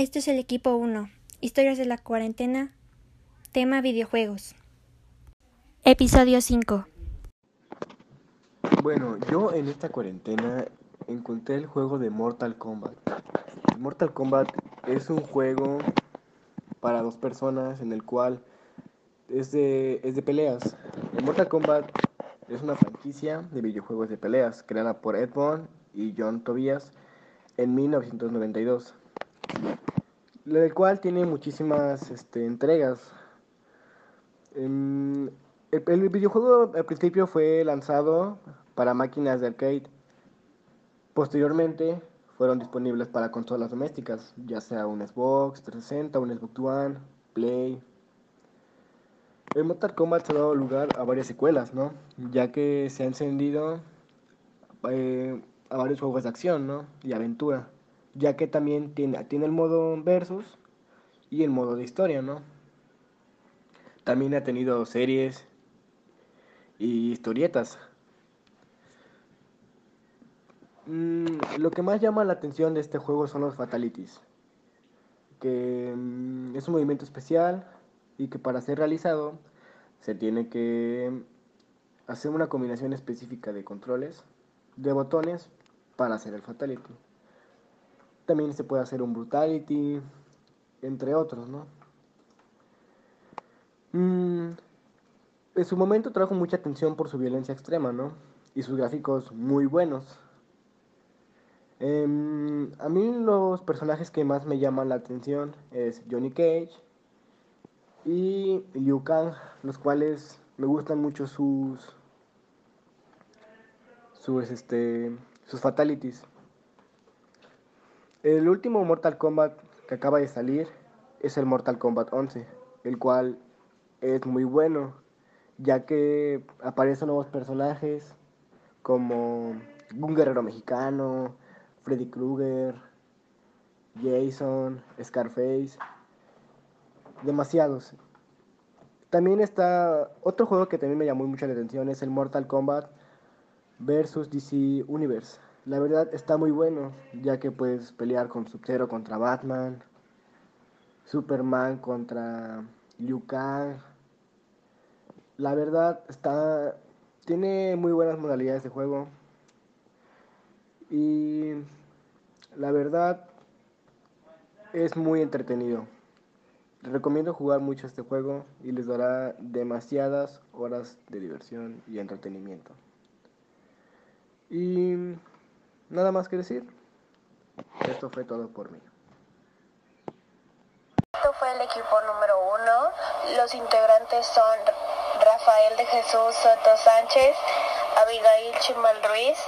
Este es el equipo 1. Historias de la cuarentena. Tema videojuegos. Episodio 5. Bueno, yo en esta cuarentena encontré el juego de Mortal Kombat. Mortal Kombat es un juego para dos personas en el cual es de, es de peleas. Mortal Kombat es una franquicia de videojuegos de peleas creada por Ed Boon y John Tobias en 1992 el cual tiene muchísimas este, entregas. el, videojuego al principio fue lanzado para máquinas de arcade. Posteriormente fueron disponibles para consolas domésticas, ya sea un Xbox 360, un Xbox One, Play. El Mortal Kombat ha dado lugar a varias secuelas, ¿no? Ya que se ha encendido eh, a varios juegos de acción, ¿no? Y aventura ya que también tiene, tiene el modo versus y el modo de historia, ¿no? También ha tenido series y historietas. Mm, lo que más llama la atención de este juego son los fatalities, que mm, es un movimiento especial y que para ser realizado se tiene que hacer una combinación específica de controles, de botones para hacer el fatality. También se puede hacer un brutality, entre otros, ¿no? Mm, en su momento trajo mucha atención por su violencia extrema, ¿no? Y sus gráficos muy buenos. Em, a mí los personajes que más me llaman la atención es Johnny Cage y Liu Kang, los cuales me gustan mucho sus sus este sus fatalities. El último Mortal Kombat que acaba de salir es el Mortal Kombat 11, el cual es muy bueno, ya que aparecen nuevos personajes como un guerrero mexicano, Freddy Krueger, Jason, Scarface, demasiados. También está otro juego que también me llamó mucho la atención, es el Mortal Kombat versus DC Universe. La verdad está muy bueno, ya que puedes pelear con Sub-Zero contra Batman, Superman contra Liu Kang. La verdad está tiene muy buenas modalidades de juego. Y la verdad es muy entretenido. Les recomiendo jugar mucho este juego y les dará demasiadas horas de diversión y entretenimiento. Y Nada más que decir. Esto fue todo por mí. Esto fue el equipo número uno. Los integrantes son Rafael de Jesús Soto Sánchez, Abigail Chimal Ruiz,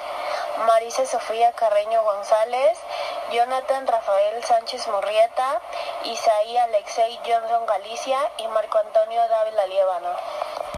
Marisa Sofía Carreño González, Jonathan Rafael Sánchez Murrieta, Isaí Alexei Johnson Galicia y Marco Antonio Dávila Liébano.